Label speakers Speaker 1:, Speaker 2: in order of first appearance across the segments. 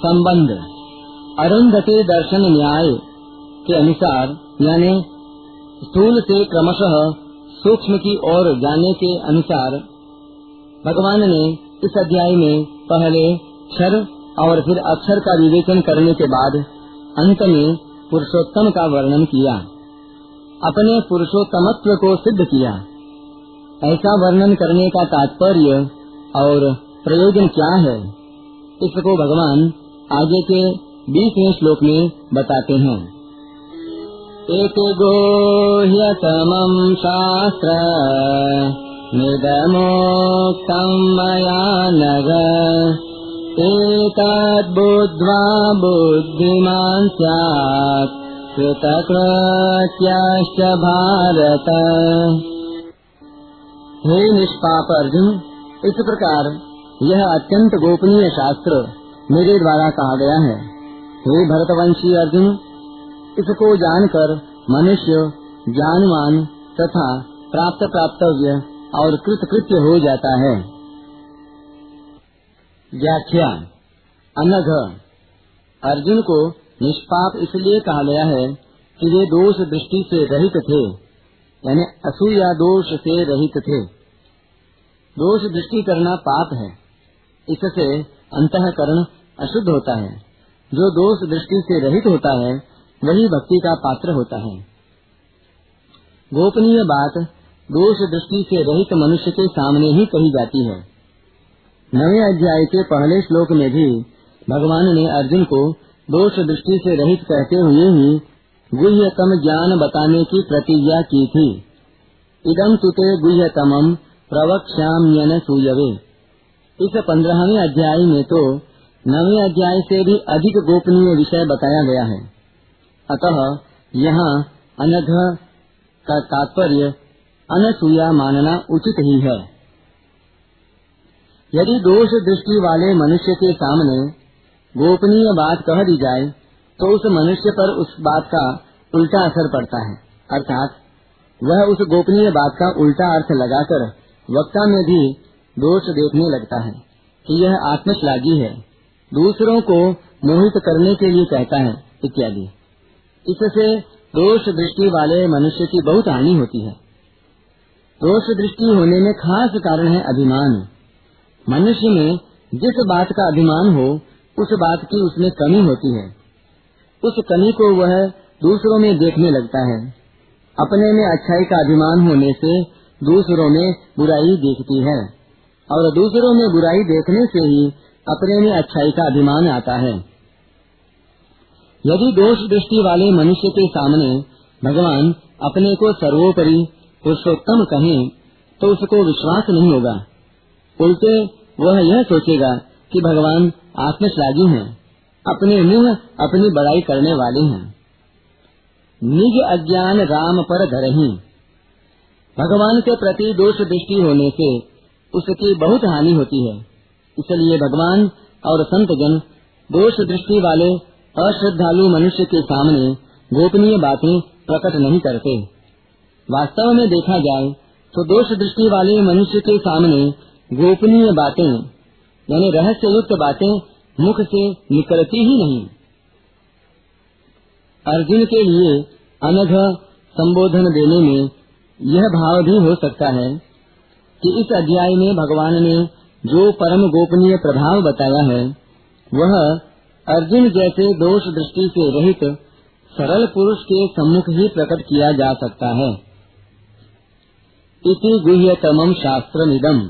Speaker 1: संबंध। अरुंधति दर्शन न्याय के अनुसार, यानी स्थूल से क्रमशः सूक्ष्म की ओर जाने के अनुसार, भगवान ने इस अध्याय में पहले क्षर और फिर अक्षर का विवेचन करने के बाद अंत में पुरुषोत्तम का वर्णन किया। अपने पुरुषोत्तमत्व को सिद्ध किया। ऐसा वर्णन करने का तात्पर्य और प्रयोजन क्या है, इसको भगवान आगे के बीसवें श्लोक में बताते हैं। एक गोह्यतमं शास्त्र, निदमोक्तं मया नग एतद्बुद्ध्वा बुद्धिमान् स्यात्, कृतकृत्यश्च भारत। हे निष्पाप अर्जुन, इस प्रकार यह अत्यंत गोपनीय शास्त्र मेरे द्वारा कहा गया है। हे भरतवंशी अर्जुन, इसको जानकर मनुष्य ज्ञानवान तथा प्राप्त प्राप्तव्य और कृतकृत्य हो जाता है। व्याख्या अनघ। अर्जुन को निष्पाप इसलिए कहा गया है कि वे दोष दृष्टि से रहित थे, यानी असूया दोष से रहित थे। दोष दृष्टि करना पाप है। इससे अंतकरण अशुद्ध होता है। जो दोष दृष्टि से रहित होता है, वही भक्ति का पात्र होता है। गोपनीय बात दोष दृष्टि से रहित मनुष्य के सामने ही कही जाती है। नवे अध्याय के पहले श्लोक में भी भगवान ने अर्जुन को दोष दृष्टि से रहित कहते हुए ही गुह्यतम ज्ञान बताने की प्रतिज्ञा की थी। इदम तुते गुह्यतम प्रवक्ष्याम्यन सूयवे। इस पंद्रहवें अध्याय में तो नवे अध्याय से भी अधिक गोपनीय विषय बताया गया है। अतः यहाँ अनघ का तात्पर्य अनसूया मानना उचित ही है। यदि दोष दृष्टि वाले मनुष्य के सामने गोपनीय बात कह दी जाए तो उस मनुष्य पर उस बात का उल्टा असर पड़ता है। अर्थात वह उस गोपनीय बात का उल्टा अर्थ लगाकर वक्ता में भी दोष देखने लगता है कि यह आत्मश्लाघी है। दूसरों को मोहित करने के लिए कहता है, इत्यादि। इससे दोष दृष्टि वाले मनुष्य की बहुत हानि होती है। दोष दृष्टि होने में खास कारण है अभिमान। मनुष्य में जिस बात का अभिमान हो, उस बात की उसमें कमी होती है। उस कमी को वह दूसरों में देखने लगता है। अपने में अच्छाई का अभिमान होने से दूसरों में बुराई देखती है। और दूसरों में बुराई देखने से ही अपने में अच्छाई का अभिमान आता है। यदि दोष दृष्टि वाले मनुष्य के सामने भगवान अपने को सर्वोपरि पुरुषोत्तम कहें तो उसको विश्वास नहीं होगा। उल्टे वह यह सोचेगा कि भगवान आत्मश्लाघी हैं, अपने मुँह अपनी बड़ाई करने वाले हैं। निज अज्ञान राम पर धरही। भगवान के प्रति दोष दृष्टि होने से उसकी बहुत हानि होती है। इसलिए भगवान और संत जन दोष दृष्टि वाले, अश्रद्धालु मनुष्य के सामने गोपनीय बातें प्रकट नहीं करते। वास्तव में देखा जाए तो दोष दृष्टि वाले मनुष्य के सामने गोपनीय बातें, यानी रहस्य युक्त बातें मुख से निकलती ही नहीं। अर्जुन के लिए अनघ संबोधन देने में यह भाव भी हो सकता है कि इस अध्याय में भगवान ने जो परम गोपनीय प्रभाव बताया है, वह अर्जुन जैसे दोष दृष्टि से रहित सरल पुरुष के सम्मुख ही प्रकट किया जा सकता है। इति गुह्यतमम शास्त्र निदम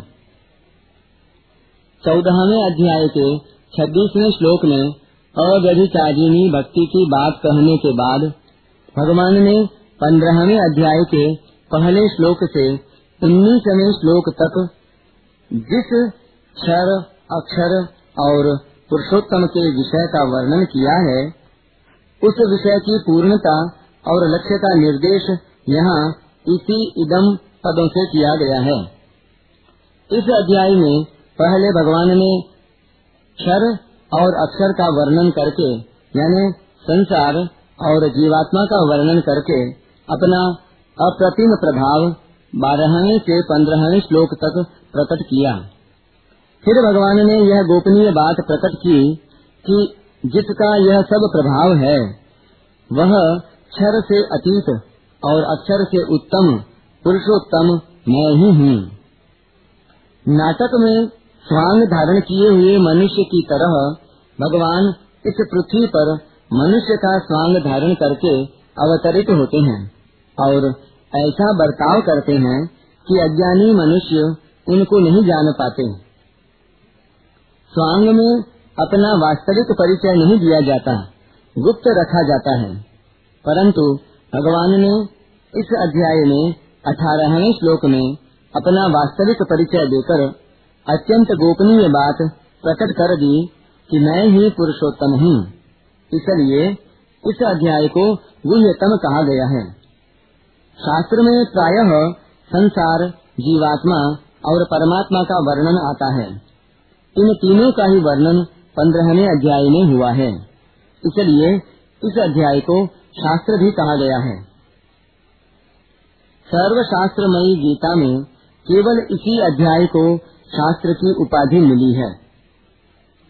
Speaker 1: चौदहवें अध्याय के छब्बीसवें श्लोक में अव्यभिचारिणी भक्ति की बात कहने के बाद भगवान ने पंद्रहवें अध्याय के पहले श्लोक से उन्नीसवें श्लोक तक जिस क्षर, अक्षर और पुरुषोत्तम के विषय का वर्णन किया है। उस विषय की पूर्णता और लक्ष्य का निर्देश यहाँ इसी इदम पदों से किया गया है। इस अध्याय में पहले भगवान ने क्षर और अक्षर का वर्णन करके, यानी संसार और जीवात्मा का वर्णन करके, अपना अप्रतिम प्रभाव बारहवें से पंद्रहवें श्लोक तक प्रकट किया। फिर भगवान ने यह गोपनीय बात प्रकट की कि जिसका यह सब प्रभाव है, वह क्षर से अतीत और अक्षर से उत्तम, पुरुषोत्तम मैं ही हूँ। नाटक में स्वांग धारण किए हुए मनुष्य की तरह भगवान इस पृथ्वी पर मनुष्य का स्वांग धारण करके अवतरित होते हैं और ऐसा बर्ताव करते हैं कि अज्ञानी मनुष्य उनको नहीं जान पाते। स्वांग में अपना वास्तविक परिचय नहीं दिया जाता, गुप्त रखा जाता है। परंतु भगवान ने इस अध्याय में, अठारहवें श्लोक में, अपना वास्तविक परिचय देकर अत्यंत गोपनीय बात प्रकट कर दी कि मैं ही पुरुषोत्तम हूँ। इसलिए इस अध्याय को गुह्यतम कहा गया है। शास्त्र में प्रायः संसार, जीवात्मा और परमात्मा का वर्णन आता है। इन तीनों का ही वर्णन पंद्रहवें अध्याय में हुआ है। इसलिए इस अध्याय को शास्त्र भी कहा गया है। सर्वशास्त्रमयी गीता में केवल इसी अध्याय को शास्त्र की उपाधि मिली है।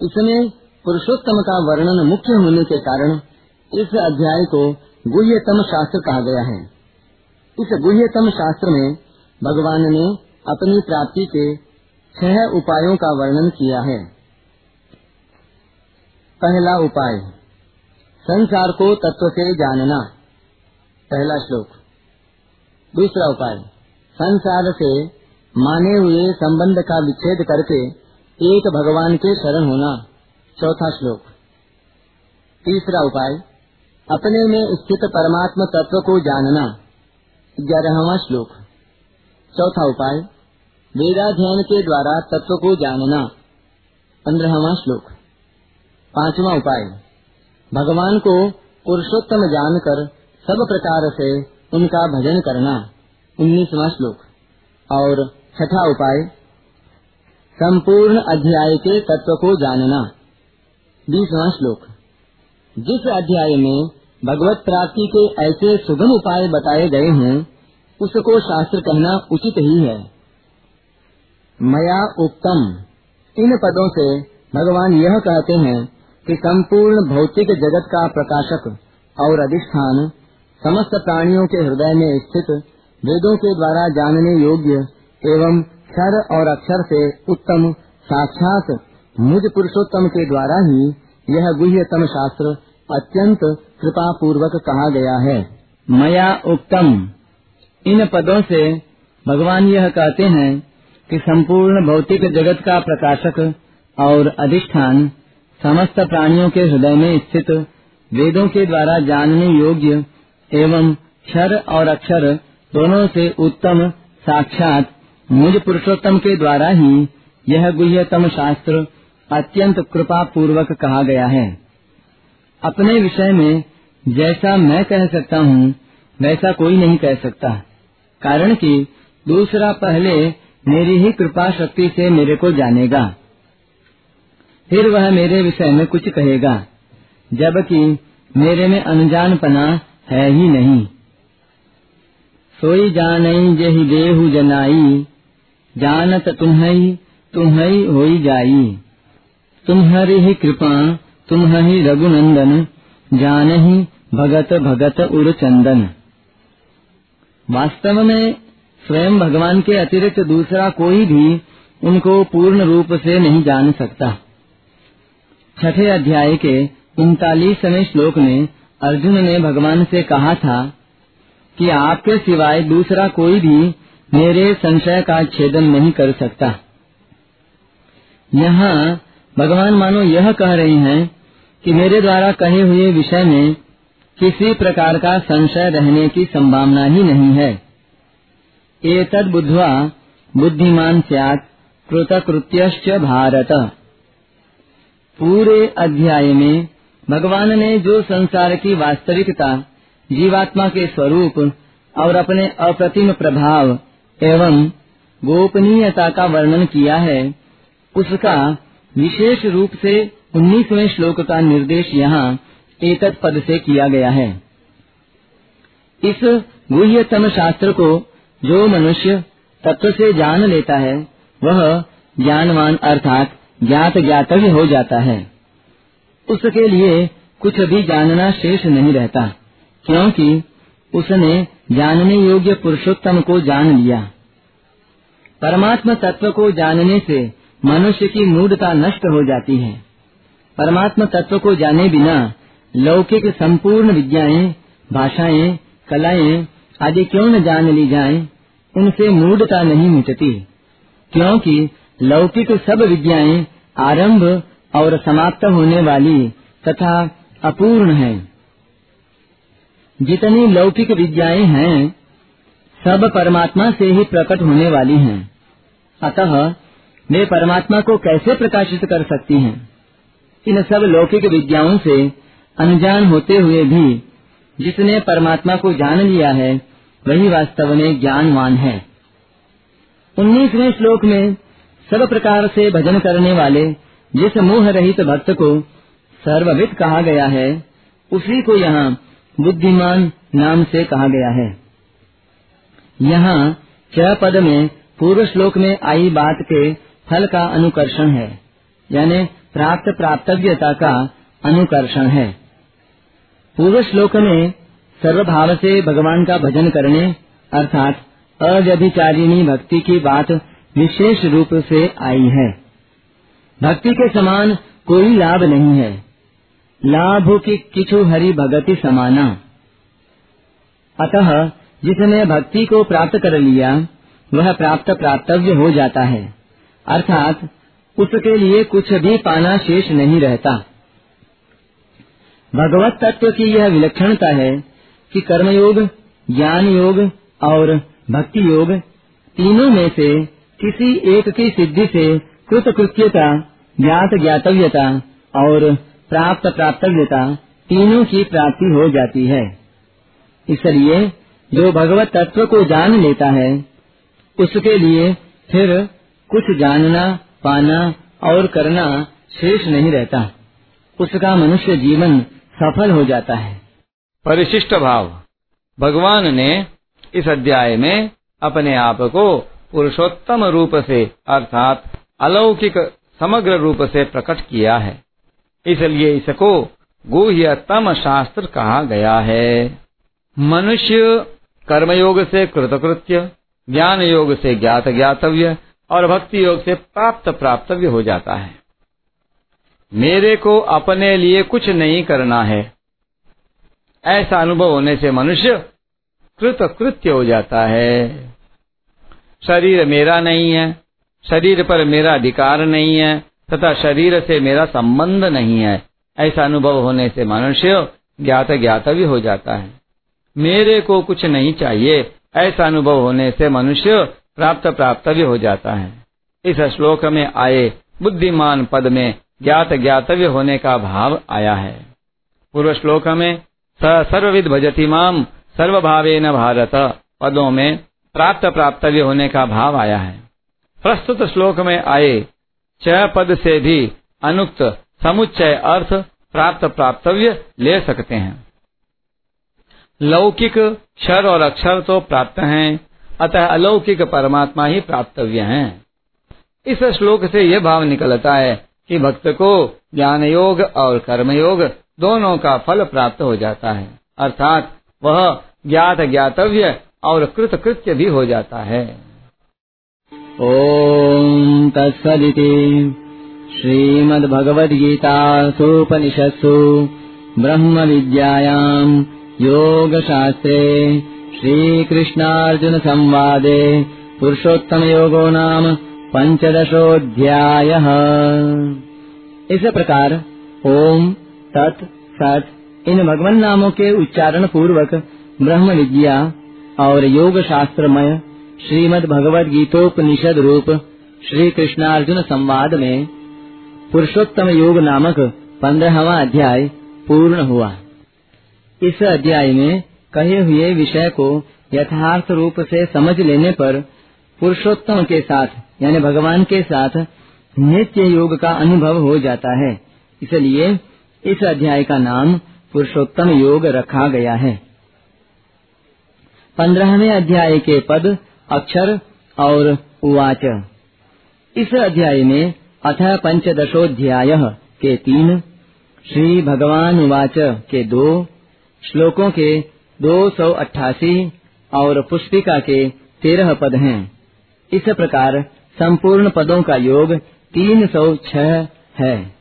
Speaker 1: इसमें पुरुषोत्तम का वर्णन मुख्य होने के कारण इस अध्याय को गुह्यतम शास्त्र कहा गया है। इस गुह्यतम शास्त्र में भगवान ने अपनी प्राप्ति के छह उपायों का वर्णन किया है। पहला उपाय, संसार को तत्व से जानना। पहला श्लोक। दूसरा उपाय, संसार से माने हुए संबंध का विच्छेद करके एक भगवान के शरण होना। चौथा श्लोक। तीसरा उपाय, अपने में स्थित परमात्मा तत्व को जानना। ग्यारहवा श्लोक। चौथा उपाय वेदाध्ययन के द्वारा तत्व को जानना। पंद्रहवा श्लोक। पांचवा उपाय। भगवान को पुरुषोत्तम जानकर सब प्रकार से उनका भजन करना। उन्नीसवा श्लोक। और छठा उपाय। संपूर्ण अध्याय के तत्व को जानना। बीसवा श्लोक। जिस अध्याय में भगवत प्राप्ति के ऐसे सुगम उपाय बताए गए हैं, उसको शास्त्र कहना उचित ही है। मया उत्तम इन पदों से भगवान यह कहते हैं कि संपूर्ण भौतिक जगत का प्रकाशक और अधिष्ठान समस्त प्राणियों के हृदय में स्थित वेदों के द्वारा जानने योग्य एवं क्षर और अक्षर से उत्तम, साक्षात मुझ पुरुषोत्तम के द्वारा ही यह गुह्यतम शास्त्र अत्यंत कृपा पूर्वक कहा गया है। मया उत्तम इन पदों से भगवान यह कहते हैं कि संपूर्ण भौतिक जगत का प्रकाशक और अधिष्ठान समस्त प्राणियों के हृदय में स्थित वेदों के द्वारा जानने योग्य एवं क्षर और अक्षर दोनों से उत्तम साक्षात मुझ पुरुषोत्तम के द्वारा ही यह गुह्यतम शास्त्र अत्यंत कृपा पूर्वक कहा गया है। अपने विषय में जैसा मैं कह सकता हूँ, वैसा कोई नहीं कह सकता, कारण कि दूसरा पहले मेरी ही कृपा शक्ति से मेरे को जानेगा। फिर वह मेरे विषय में कुछ कहेगा, जबकि मेरे में अनजान पना है ही नहीं। सोई जानई जही देहु जनाई, जानत तुम्हें तुम्हें हो जाई। तुम्हारी ही कृपा तुम्हें रघुनंदन जान ही भगत भगत उर चंदन। वास्तव में स्वयं भगवान के अतिरिक्त दूसरा कोई भी उनको पूर्ण रूप से नहीं जान सकता। छठे अध्याय के उनतालीसवें श्लोक में अर्जुन ने भगवान से कहा था कि आपके सिवाय दूसरा कोई भी मेरे संशय का छेदन नहीं कर सकता। यहाँ भगवान मानो यह कह रहे हैं कि मेरे द्वारा कहे हुए विषय में किसी प्रकार का संशय रहने की संभावना ही नहीं है। एतद बुद्धवा बुद्धिमान सियात कृतकृत्यश्च भारत। पूरे अध्याय में भगवान ने जो संसार की वास्तविकता, जीवात्मा के स्वरूप और अपने अप्रतिम प्रभाव एवं गोपनीयता का वर्णन किया है, उसका विशेष रूप से उन्नीसवें श्लोक का निर्देश यहाँ एक पद से किया गया है। इस गुह्यतम शास्त्र को जो मनुष्य तत्व से जान लेता है, वह ज्ञानवान अर्थात ज्ञात ज्ञातव्य हो जाता है। उसके लिए कुछ भी जानना शेष नहीं रहता, क्योंकि उसने जानने योग्य पुरुषोत्तम को जान लिया। परमात्मा तत्व को जानने से मनुष्य की मूढ़ता नष्ट हो जाती है। परमात्मा तत्व को जाने बिना लौकिक संपूर्ण विद्याएँ भाषाएँ, कलाएँ आदि क्यों न जान ली जाए, उनसे मूढ़ता नहीं मिटती क्योंकि लौकिक सब विद्याएँ आरंभ और समाप्त होने वाली तथा अपूर्ण हैं। जितनी लौकिक विद्याएँ हैं, सब परमात्मा से ही प्रकट होने वाली हैं। अतः वे परमात्मा को कैसे प्रकाशित कर सकती हैं? इन सब लौकिक विद्याओं से अनजान होते हुए भी जिसने परमात्मा को जान लिया है वही वास्तव में ज्ञानवान है। उन्नीसवें श्लोक में सब प्रकार से भजन करने वाले जिस मोह रहित भक्त को सर्वविद कहा गया है, उसी को यहाँ बुद्धिमान नाम से कहा गया है। यहाँ च पद में पूर्व श्लोक में आई बात के फल का अनुकर्षण है, यानी प्राप्त प्राप्तव्यता का अनुकर्षण है। पूर्व श्लोक में सर्वभाव से भगवान का भजन करने, अर्थात अव्यभिचारिणी भक्ति की बात विशेष रूप से आई है। भक्ति के समान कोई लाभ नहीं है। लाभ की किचु हरि भगति समाना। अतः जिसने भक्ति को प्राप्त कर लिया, वह प्राप्त प्राप्तव्य हो जाता है। अर्थात उसके लिए कुछ भी पाना शेष नहीं रहता। भगवत तत्व की यह विलक्षणता है कि कर्मयोग ज्ञान योग और भक्ति योग तीनों में से किसी एक की सिद्धि से कृत कृत्यता ज्ञात ज्ञातव्यता और प्राप्त प्राप्तव्यता तीनों की प्राप्ति हो जाती है। इसलिए जो भगवत तत्व को जान लेता है, उसके लिए फिर कुछ जानना, पाना और करना शेष नहीं रहता। उसका मनुष्य जीवन सफल हो जाता है।
Speaker 2: परिशिष्ट भाव। भगवान ने इस अध्याय में अपने आप को पुरुषोत्तम रूप से, अर्थात अलौकिक समग्र रूप से प्रकट किया है। इसलिए इसको गुह्यतम शास्त्र कहा गया है। मनुष्य कर्मयोग से कृतकृत्य ज्ञान योग से ज्ञात ज्ञातव्य और भक्ति योग से प्राप्त प्राप्तव्य हो जाता है। मेरे को अपने लिए कुछ नहीं करना है। ऐसा अनुभव होने से मनुष्य कृत कृत्य हो जाता है। शरीर मेरा नहीं है, शरीर पर मेरा अधिकार नहीं है, तथा शरीर से मेरा संबंध नहीं है। ऐसा अनुभव होने से मनुष्य ज्ञात ज्ञातव्य हो जाता है। मेरे को कुछ नहीं चाहिए, ऐसा अनुभव होने से मनुष्य प्राप्त प्राप्तव्य हो जाता है। इस श्लोक में आए बुद्धिमान पद में ज्ञात ज्ञातव्य होने का भाव आया है। पूर्व श्लोक में सर्वविद भजति माम सर्वभावे न भारत। पदों में प्राप्त प्राप्तव्य होने का भाव आया है। प्रस्तुत श्लोक में आए च पद से भी अनुक्त समुच्चय अर्थ प्राप्त प्राप्तव्य ले सकते हैं। लौकिक क्षर और अक्षर तो प्राप्त हैं, अतः अलौकिक परमात्मा ही प्राप्तव्य हैं। इस श्लोक से यह भाव निकलता है कि भक्त को ज्ञान योग और कर्म योग दोनों का फल प्राप्त हो जाता है। अर्थात वह ज्ञात ज्ञातव्य और कृत कृत्य भी हो जाता है।
Speaker 1: ओम तत्सदिति सोपनिषत्सु ब्रह्म विद्यायाम् योगशास्त्रे संवादे पुरुषोत्तम योगो नाम पंचदशोध्याय इस प्रकार ओम तत् सत, इन भगवान नामों के उच्चारण पूर्वक ब्रह्म विद्या और योग शास्त्रमय श्रीमद भगवद गीतोपनिषद रूप श्री कृष्णार्जुन संवाद में पुरुषोत्तम योग नामक पंद्रहवा अध्याय पूर्ण हुआ। इस अध्याय में कहे हुए विषय को यथार्थ रूप से समझ लेने पर पुरुषोत्तम के साथ, यानी भगवान के साथ नित्य योग का अनुभव हो जाता है। इसलिए इस अध्याय का नाम पुरुषोत्तम योग रखा गया है। पंद्रहवें अध्याय के पद अक्षर और उवाच। इस अध्याय में अथ पंचदशोध्याय के तीन, श्री भगवान उवाच के दो, श्लोकों के दो सौ अट्ठासी और पुष्पिका के तेरह पद हैं। इस प्रकार संपूर्ण पदों का योग तीन सौ छह है।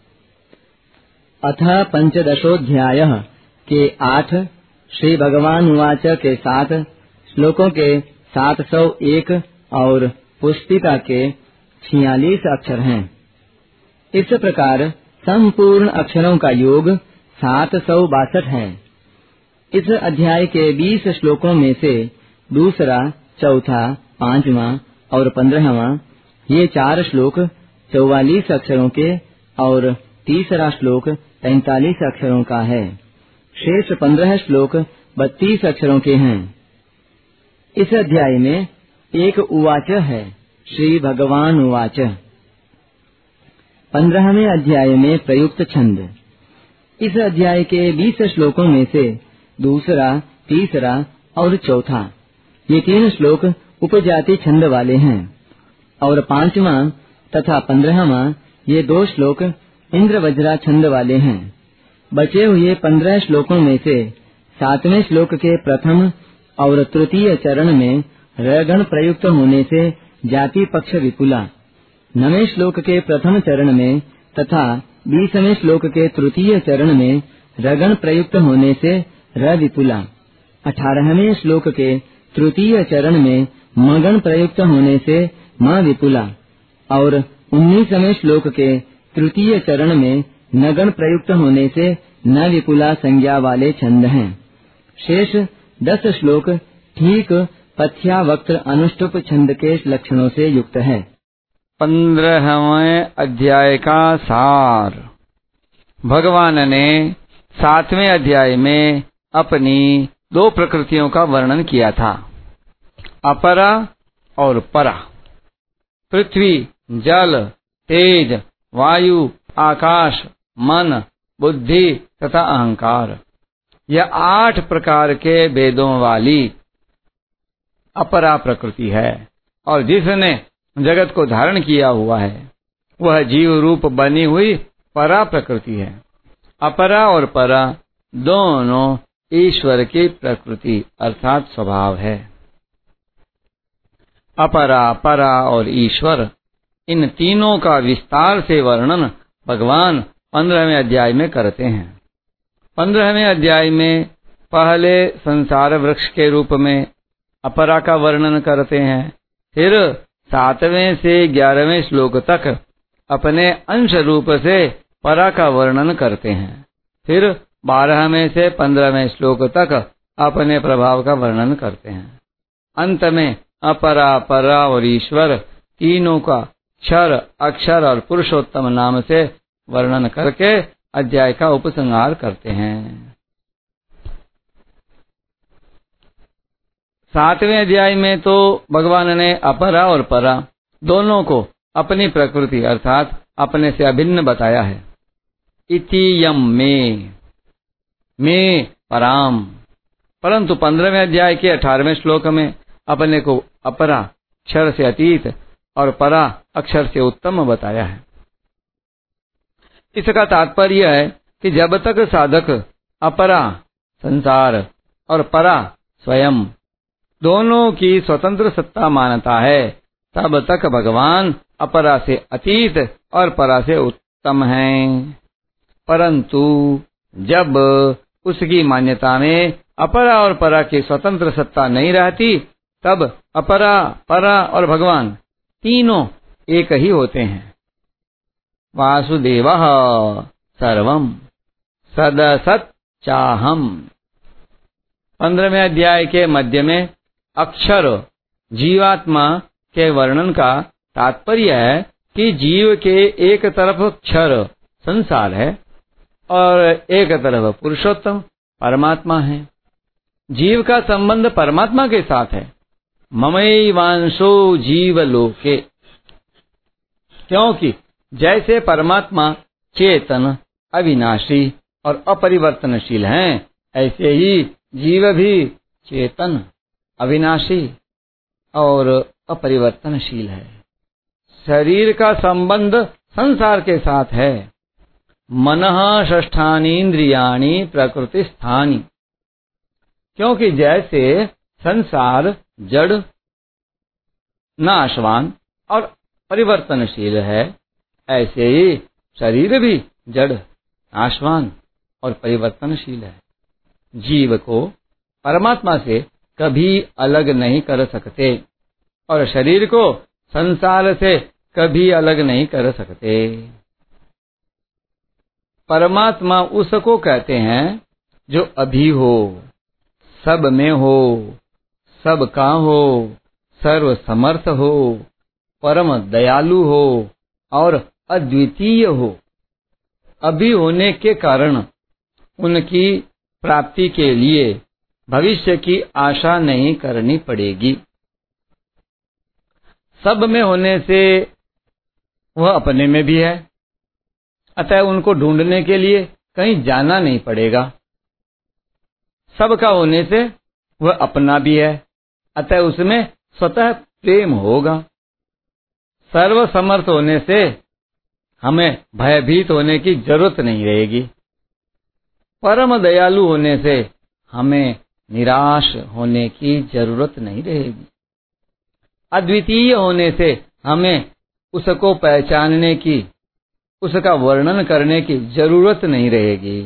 Speaker 1: अथ पंचदशोध्याय के आठ श्री भगवान उवाच के साथ श्लोकों के सात सौ एक और पुस्तिका के छियालीस अक्षर हैं। इस प्रकार संपूर्ण अक्षरों का योग सात सौ बासठ है। इस अध्याय के बीस श्लोकों में से दूसरा, चौथा, पांचवा और पंद्रहवा, ये चार श्लोक चौवालीस अक्षरों के और तीसरा श्लोक पैंतालीस अक्षरों का है। शेष पंद्रह श्लोक बत्तीस अक्षरों के हैं। इस अध्याय में एक उवाच है, श्री भगवान उवाच। पंद्रहवें अध्याय में प्रयुक्त छंद। इस अध्याय के बीस श्लोकों में से दूसरा, तीसरा और चौथा, ये तीन श्लोक उपजाति छंद वाले हैं। और पांचवा तथा पंद्रहवा ये दो श्लोक इंद्र वज्रा छंद वाले हैं। बचे हुए पंद्रह श्लोकों में से सातवें श्लोक के प्रथम और तृतीय चरण में रगण प्रयुक्त होने से जाति पक्ष विपुला। नवे श्लोक के प्रथम चरण में तथा बीसवें श्लोक के तृतीय चरण में रगण प्रयुक्त होने से र विपुला। अठारहवें श्लोक के तृतीय चरण में मगन प्रयुक्त होने से म विपुला। और उन्नीसवें श्लोक के तृतीय चरण में नगन प्रयुक्त होने से न विपुला संज्ञा वाले छंद हैं। शेष दस श्लोक ठीक पथ्या वक्त अनुष्टुप छंद के लक्षणों से युक्त है।
Speaker 2: पंद्रहवें अध्याय का सार। भगवान ने सातवें अध्याय में अपनी दो प्रकृतियों का वर्णन किया था। अपरा और परा। पृथ्वी, जल, तेज वायु, आकाश, मन, बुद्धि तथा अहंकार। यह आठ प्रकार के वेदों वाली अपरा प्रकृति है और जिसने जगत को धारण किया हुआ है, वह जीव रूप बनी हुई परा प्रकृति है। अपरा और परा दोनों ईश्वर की प्रकृति अर्थात स्वभाव है। अपरा, परा और ईश्वर इन तीनों का विस्तार से वर्णन भगवान पंद्रहवें अध्याय में करते हैं। पंद्रहवें अध्याय में पहले संसार वृक्ष के रूप में अपरा का वर्णन करते हैं, फिर सातवें से ग्यारहवें श्लोक तक अपने अंश रूप से परा का वर्णन करते हैं, फिर बारहवें से पंद्रहवें श्लोक तक अपने प्रभाव का वर्णन करते हैं। अंत में अपरा, परा और ईश्वर तीनों का क्षर, अक्षर और पुरुषोत्तम नाम से वर्णन करके अध्याय का उपसंहार करते हैं। सातवें अध्याय में तो भगवान ने अपरा और परा दोनों को अपनी प्रकृति अर्थात अपने से अभिन्न बताया है। इति यम में में पराम। परंतु पंद्रहवें अध्याय के अठारहवें श्लोक में अपने को अपरा, क्षर से अतीत और परा अक्षर से उत्तम बताया है। इसका तात्पर्य है कि जब तक साधक अपरा, संसार और परा स्वयं दोनों की स्वतंत्र सत्ता मानता है, तब तक भगवान अपरा से अतीत और परा से उत्तम है। परंतु जब उसकी मान्यता में अपरा और परा की स्वतंत्र सत्ता नहीं रहती, तब अपरा, परा और भगवान तीनों एक ही होते हैं। वासुदेव सर्वम सदसत चाहम पंद्रहवें अध्याय के मध्य में अक्षर जीवात्मा के वर्णन का तात्पर्य है कि जीव के एक तरफ़ क्षर संसार है और एक तरफ़ पुरुषोत्तम, परमात्मा है। जीव का संबंध परमात्मा के साथ है। ममई वांशो जीव लोके क्योंकि जैसे परमात्मा चेतन, अविनाशी और अपरिवर्तनशील हैं, ऐसे ही जीव भी चेतन, अविनाशी और अपरिवर्तनशील है। शरीर का संबंध संसार के साथ है। मन ष्ठानीन्द्रियाणी प्रकृति स्थानी क्योंकि जैसे संसार जड़, नाशवान और परिवर्तनशील है। ऐसे ही शरीर भी जड़, नाशवान और परिवर्तनशील है। जीव को परमात्मा से कभी अलग नहीं कर सकते और शरीर को संसार से कभी अलग नहीं कर सकते। परमात्मा उसको कहते हैं जो अभी हो, सब में हो। सब का हो सर्व समर्थ हो, परम दयालु हो और अद्वितीय हो। अभी होने के कारण उनकी प्राप्ति के लिए भविष्य की आशा नहीं करनी पड़ेगी। सब में होने से वह अपने में भी है, अतः उनको ढूँढने के लिए कहीं जाना नहीं पड़ेगा। सबका होने से वह अपना भी है अतः उसमें स्वतः प्रेम होगा। सर्व समर्थ होने से हमें भयभीत होने की ज़रूरत नहीं रहेगी। परम दयालु होने से हमें निराश होने की ज़रूरत नहीं रहेगी। अद्वितीय होने से हमें उसको पहचानने की, उसका वर्णन करने की ज़रूरत नहीं रहेगी।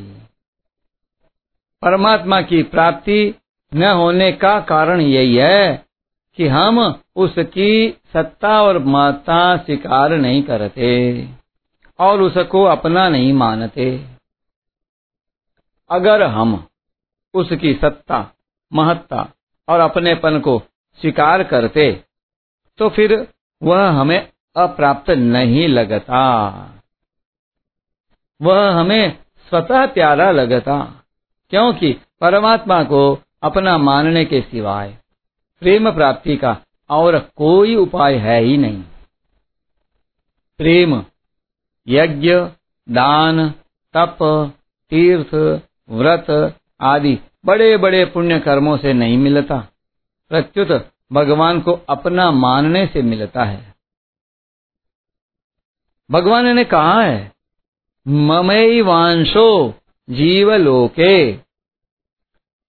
Speaker 2: परमात्मा की प्राप्ति न होने का कारण यही है कि हम उसकी सत्ता और महत्ता स्वीकार नहीं करते और उसको अपना नहीं मानते। अगर हम उसकी सत्ता, महत्ता और अपनेपन को स्वीकार करते तो फिर वह हमें अप्राप्त नहीं लगता। वह हमें स्वतः प्यारा लगता, क्योंकि परमात्मा को अपना मानने के सिवाय प्रेम प्राप्ति का और कोई उपाय है ही नहीं। प्रेम, यज्ञ, दान, तप, तीर्थ, व्रत आदि बड़े बड़े पुण्य कर्मों से नहीं मिलता। प्रत्युत भगवान को अपना मानने से मिलता है। भगवान ने कहा है ममई वांशो जीवलोके।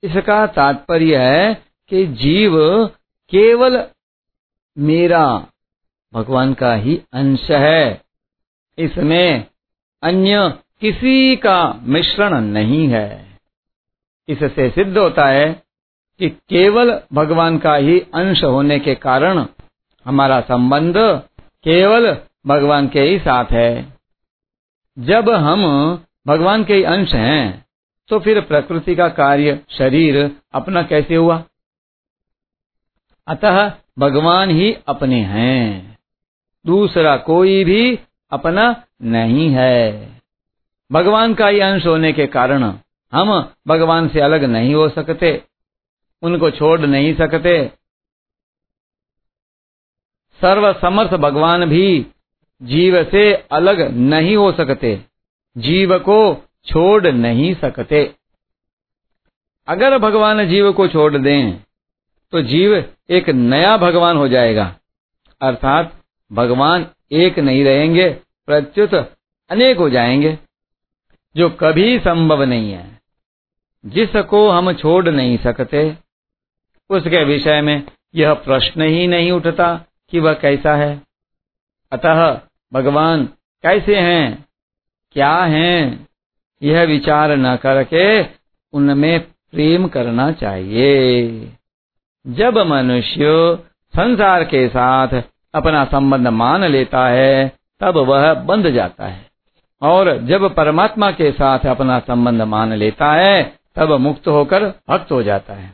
Speaker 2: इसका तात्पर्य है कि जीव केवल मेरा, भगवान का ही अंश है। इसमें अन्य किसी का मिश्रण नहीं है। इससे सिद्ध होता है कि केवल भगवान का ही अंश होने के कारण हमारा संबंध केवल भगवान के ही साथ है। जब हम भगवान के ही अंश हैं तो फिर प्रकृति का कार्य शरीर अपना कैसे हुआ? अतः भगवान ही अपने हैं। दूसरा कोई भी अपना नहीं है। भगवान का ही अंश होने के कारण हम भगवान से अलग नहीं हो सकते, उनको छोड़ नहीं सकते। सर्व समर्थ भगवान भी जीव से अलग नहीं हो सकते। जीव को छोड़ नहीं सकते। अगर भगवान जीव को छोड़ दें तो जीव एक नया भगवान हो जाएगा। अर्थात भगवान एक नहीं रहेंगे, प्रत्युत अनेक हो जाएँगे, जो कभी संभव नहीं है। जिसको हम छोड़ नहीं सकते, उसके विषय में यह प्रश्न ही नहीं उठता कि वह कैसा है। अतः भगवान कैसे हैं, क्या हैं यह विचार न करके उनमें प्रेम करना चाहिए। जब मनुष्य संसार के साथ अपना संबंध मान लेता है, तब वह बंध जाता है। और जब परमात्मा के साथ अपना संबंध मान लेता है, तब मुक्त होकर भक्त हो जाता है।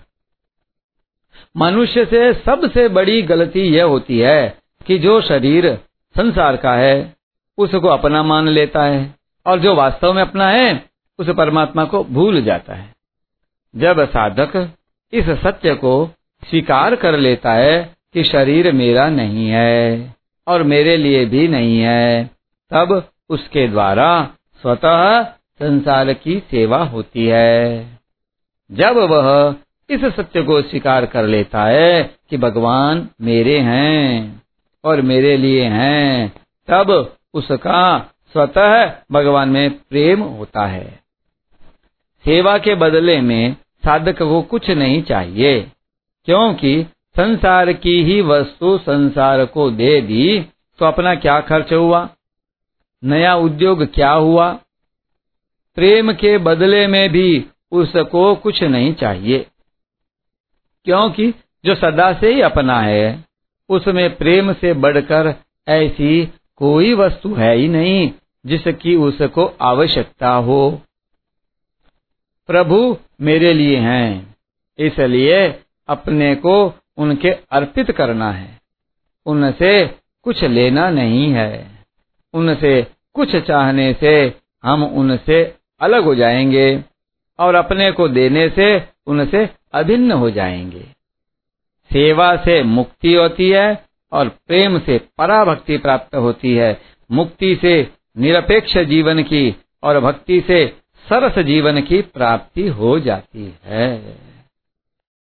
Speaker 2: मनुष्य से सबसे बड़ी गलती यह होती है कि जो शरीर संसार का है, उसको अपना मान लेता है। और जो वास्तव में अपना है, उस परमात्मा को भूल जाता है। जब साधक इस सत्य को स्वीकार कर लेता है कि शरीर मेरा नहीं है और मेरे लिए भी नहीं है, तब उसके द्वारा स्वतः संसार की सेवा होती है। जब वह इस सत्य को स्वीकार कर लेता है कि भगवान मेरे हैं और मेरे लिए हैं, तब उसका स्वतः भगवान में प्रेम होता है। सेवा के बदले में साधक को कुछ नहीं चाहिए, क्योंकि संसार की ही वस्तु संसार को दे दी तो अपना क्या खर्च हुआ? नया उद्योग क्या हुआ? प्रेम के बदले में भी उसको कुछ नहीं चाहिए, क्योंकि जो सदा से ही अपना है, उसमें प्रेम से बढ़कर ऐसी कोई वस्तु है ही नहीं जिसकी उसको आवश्यकता हो। प्रभु मेरे लिए हैं, इसलिए अपने को उनके अर्पित करना है। उनसे कुछ लेना नहीं है। उनसे कुछ चाहने से हम उनसे अलग हो जाएँगे और अपने को देने से उनसे अभिन्न हो जाएँगे। सेवा से मुक्ति होती है और प्रेम से पराभक्ति प्राप्त होती है, मुक्ति से निरपेक्ष जीवन की और भक्ति से सरस जीवन की प्राप्ति हो जाती है।